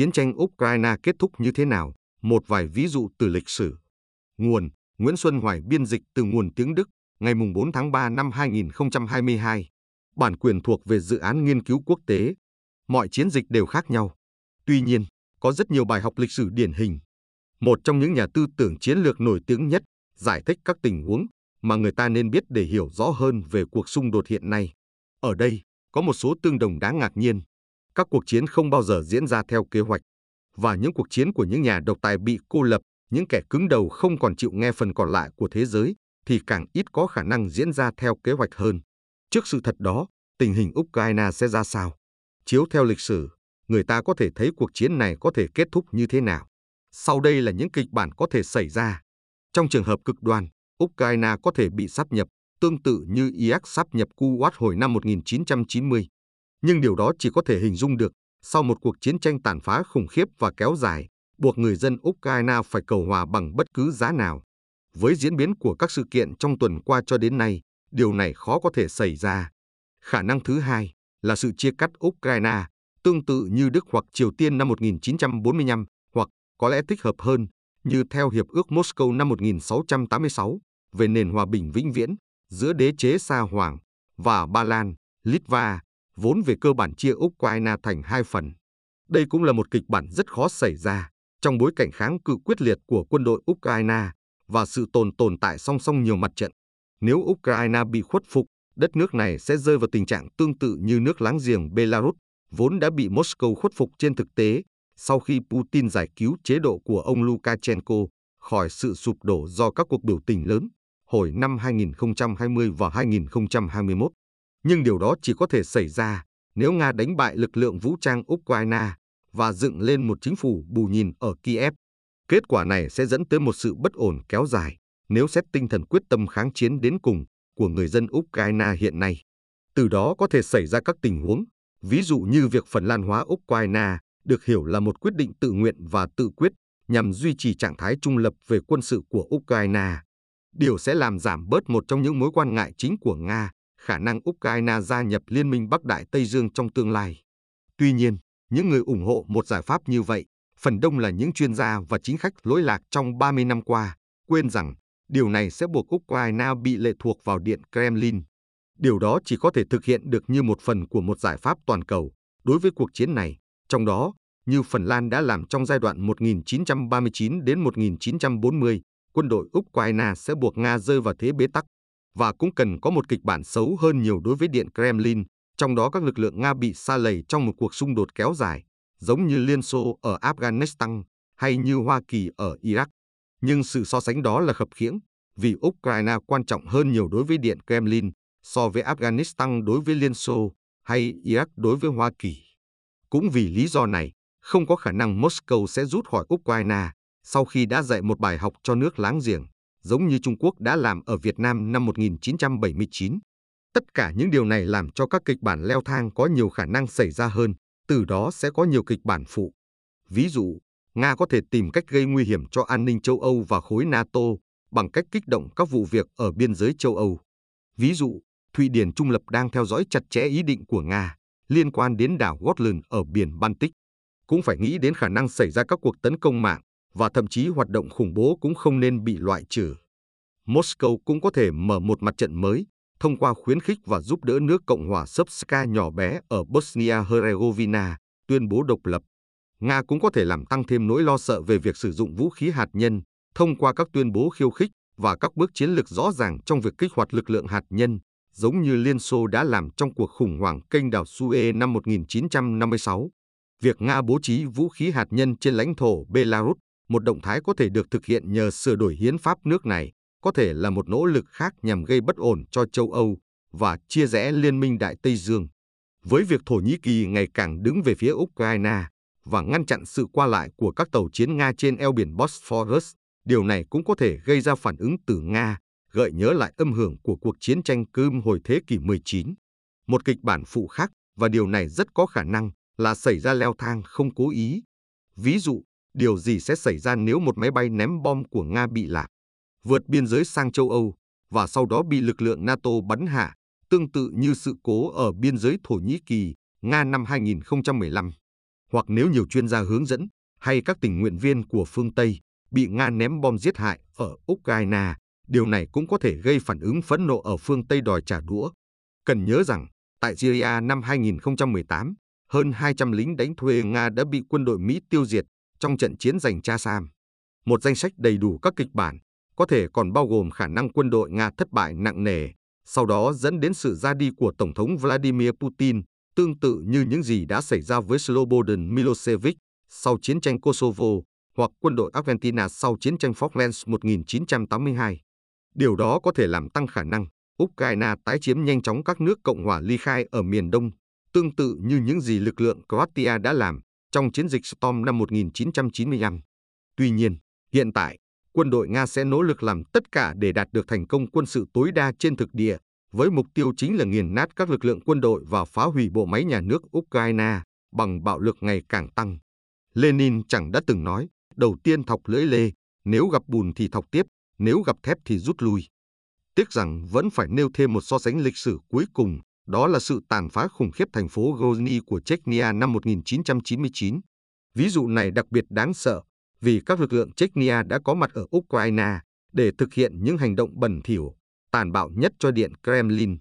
chiến tranh Ukraine kết thúc như thế nào? Một vài ví dụ từ lịch sử. Nguồn Nguyễn Xuân Hoài biên dịch từ nguồn tiếng Đức, ngày 4 tháng 3 năm 2022. Bản quyền thuộc về dự án nghiên cứu quốc tế. Mọi chiến dịch đều khác nhau. Tuy nhiên, có rất nhiều bài học lịch sử điển hình. Một trong những nhà tư tưởng chiến lược nổi tiếng nhất giải thích các tình huống mà người ta nên biết để hiểu rõ hơn về cuộc xung đột hiện nay. Ở đây, có một số tương đồng đáng ngạc nhiên. Các cuộc chiến không bao giờ diễn ra theo kế hoạch, và những cuộc chiến của những nhà độc tài bị cô lập, những kẻ cứng đầu không còn chịu nghe phần còn lại của thế giới, thì càng ít có khả năng diễn ra theo kế hoạch hơn. Trước sự thật đó, tình hình Ukraine sẽ ra sao? Chiếu theo lịch sử, người ta có thể thấy cuộc chiến này có thể kết thúc như thế nào. Sau đây là những kịch bản có thể xảy ra. Trong trường hợp cực đoan, Ukraine có thể bị sáp nhập, tương tự như Iraq sáp nhập Kuwait hồi năm 1990. Nhưng điều đó chỉ có thể hình dung được sau một cuộc chiến tranh tàn phá khủng khiếp và kéo dài, buộc người dân Ukraine phải cầu hòa bằng bất cứ giá nào. Với diễn biến của các sự kiện trong tuần qua cho đến nay, điều này khó có thể xảy ra. Khả năng thứ hai là sự chia cắt Ukraine, tương tự như Đức hoặc Triều Tiên năm 1945, hoặc có lẽ thích hợp hơn, như theo Hiệp ước Moscow năm 1686 về nền hòa bình vĩnh viễn giữa đế chế Sa Hoàng và Ba Lan, Litva, vốn về cơ bản chia Ukraine thành hai phần. Đây cũng là một kịch bản rất khó xảy ra trong bối cảnh kháng cự quyết liệt của quân đội Ukraine và sự tồn tồn tại song song nhiều mặt trận. Nếu Ukraine bị khuất phục, đất nước này sẽ rơi vào tình trạng tương tự như nước láng giềng Belarus, vốn đã bị Moscow khuất phục trên thực tế sau khi Putin giải cứu chế độ của ông Lukashenko khỏi sự sụp đổ do các cuộc biểu tình lớn hồi năm 2020 và 2021. Nhưng điều đó chỉ có thể xảy ra nếu Nga đánh bại lực lượng vũ trang Ukraine và dựng lên một chính phủ bù nhìn ở Kiev. Kết quả này sẽ dẫn tới một sự bất ổn kéo dài nếu xét tinh thần quyết tâm kháng chiến đến cùng của người dân Ukraine hiện nay. Từ đó có thể xảy ra các tình huống, ví dụ như việc Phần Lan hóa Ukraine được hiểu là một quyết định tự nguyện và tự quyết nhằm duy trì trạng thái trung lập về quân sự của Ukraine. Điều sẽ làm giảm bớt một trong những mối quan ngại chính của Nga, khả năng Ukraine gia nhập Liên minh Bắc Đại Tây Dương trong tương lai. Tuy nhiên, những người ủng hộ một giải pháp như vậy, phần đông là những chuyên gia và chính khách lỗi lạc trong 30 năm qua, quên rằng điều này sẽ buộc Ukraine bị lệ thuộc vào Điện Kremlin. Điều đó chỉ có thể thực hiện được như một phần của một giải pháp toàn cầu đối với cuộc chiến này, trong đó, như Phần Lan đã làm trong giai đoạn 1939 đến 1940, quân đội Ukraine sẽ buộc Nga rơi vào thế bế tắc và cũng cần có một kịch bản xấu hơn nhiều đối với Điện Kremlin, trong đó các lực lượng Nga bị xa lầy trong một cuộc xung đột kéo dài, giống như Liên Xô ở Afghanistan hay như Hoa Kỳ ở Iraq. Nhưng sự so sánh đó là khập khiễng, vì Ukraine quan trọng hơn nhiều đối với Điện Kremlin so với Afghanistan đối với Liên Xô hay Iraq đối với Hoa Kỳ. Cũng vì lý do này, không có khả năng Moscow sẽ rút khỏi Ukraine sau khi đã dạy một bài học cho nước láng giềng, giống như Trung Quốc đã làm ở Việt Nam năm 1979. Tất cả những điều này làm cho các kịch bản leo thang có nhiều khả năng xảy ra hơn, từ đó sẽ có nhiều kịch bản phụ. Ví dụ, Nga có thể tìm cách gây nguy hiểm cho an ninh châu Âu và khối NATO bằng cách kích động các vụ việc ở biên giới châu Âu. Ví dụ, Thụy Điển trung lập đang theo dõi chặt chẽ ý định của Nga liên quan đến đảo Gotland ở biển Baltic. Cũng phải nghĩ đến khả năng xảy ra các cuộc tấn công mạng và thậm chí hoạt động khủng bố cũng không nên bị loại trừ. Moscow cũng có thể mở một mặt trận mới thông qua khuyến khích và giúp đỡ nước Cộng hòa Srpska nhỏ bé ở Bosnia-Herzegovina tuyên bố độc lập. Nga cũng có thể làm tăng thêm nỗi lo sợ về việc sử dụng vũ khí hạt nhân thông qua các tuyên bố khiêu khích và các bước chiến lược rõ ràng trong việc kích hoạt lực lượng hạt nhân, giống như Liên Xô đã làm trong cuộc khủng hoảng kênh đảo Suez năm 1956. Việc Nga bố trí vũ khí hạt nhân trên lãnh thổ Belarus, một động thái có thể được thực hiện nhờ sửa đổi hiến pháp nước này, có thể là một nỗ lực khác nhằm gây bất ổn cho châu Âu và chia rẽ Liên minh Đại Tây Dương. Với việc Thổ Nhĩ Kỳ ngày càng đứng về phía Ukraine và ngăn chặn sự qua lại của các tàu chiến Nga trên eo biển Bosphorus, điều này cũng có thể gây ra phản ứng từ Nga, gợi nhớ lại âm hưởng của cuộc chiến tranh Crimea hồi thế kỷ 19. Một kịch bản phụ khác, và điều này rất có khả năng, là xảy ra leo thang không cố ý. Ví dụ, điều gì sẽ xảy ra nếu một máy bay ném bom của Nga bị lạc? vượt biên giới sang châu Âu và sau đó bị lực lượng NATO bắn hạ, tương tự như sự cố ở biên giới Thổ Nhĩ Kỳ, Nga năm 2015. hoặc nếu nhiều chuyên gia hướng dẫn hay các tình nguyện viên của phương Tây bị Nga ném bom giết hại ở Ukraine, điều này cũng có thể gây phản ứng phẫn nộ ở phương Tây đòi trả đũa. Cần nhớ rằng, tại Syria năm 2018, hơn 200 lính đánh thuê Nga đã bị quân đội Mỹ tiêu diệt trong trận chiến giành Cha Sam. Một danh sách đầy đủ các kịch bản, có thể còn bao gồm khả năng quân đội Nga thất bại nặng nề, sau đó dẫn đến sự ra đi của Tổng thống Vladimir Putin, tương tự như những gì đã xảy ra với Slobodan Milosevic sau chiến tranh Kosovo hoặc quân đội Argentina sau chiến tranh Falklands 1982. Điều đó có thể làm tăng khả năng Ukraine tái chiếm nhanh chóng các nước Cộng hòa ly khai ở miền Đông, tương tự như những gì lực lượng Croatia đã làm trong chiến dịch Storm năm 1995. Tuy nhiên, hiện tại, quân đội Nga sẽ nỗ lực làm tất cả để đạt được thành công quân sự tối đa trên thực địa, với mục tiêu chính là nghiền nát các lực lượng quân đội và phá hủy bộ máy nhà nước Ukraine bằng bạo lực ngày càng tăng. Lenin chẳng đã từng nói, đầu tiên thọc lưỡi lê, nếu gặp bùn thì thọc tiếp, nếu gặp thép thì rút lui. Tiếc rằng vẫn phải nêu thêm một so sánh lịch sử cuối cùng, đó là sự tàn phá khủng khiếp thành phố Grozny của Chechnya năm 1999. Ví dụ này đặc biệt đáng sợ vì các lực lượng Chechnya đã có mặt ở Ukraine để thực hiện những hành động bẩn thỉu, tàn bạo nhất cho Điện Kremlin.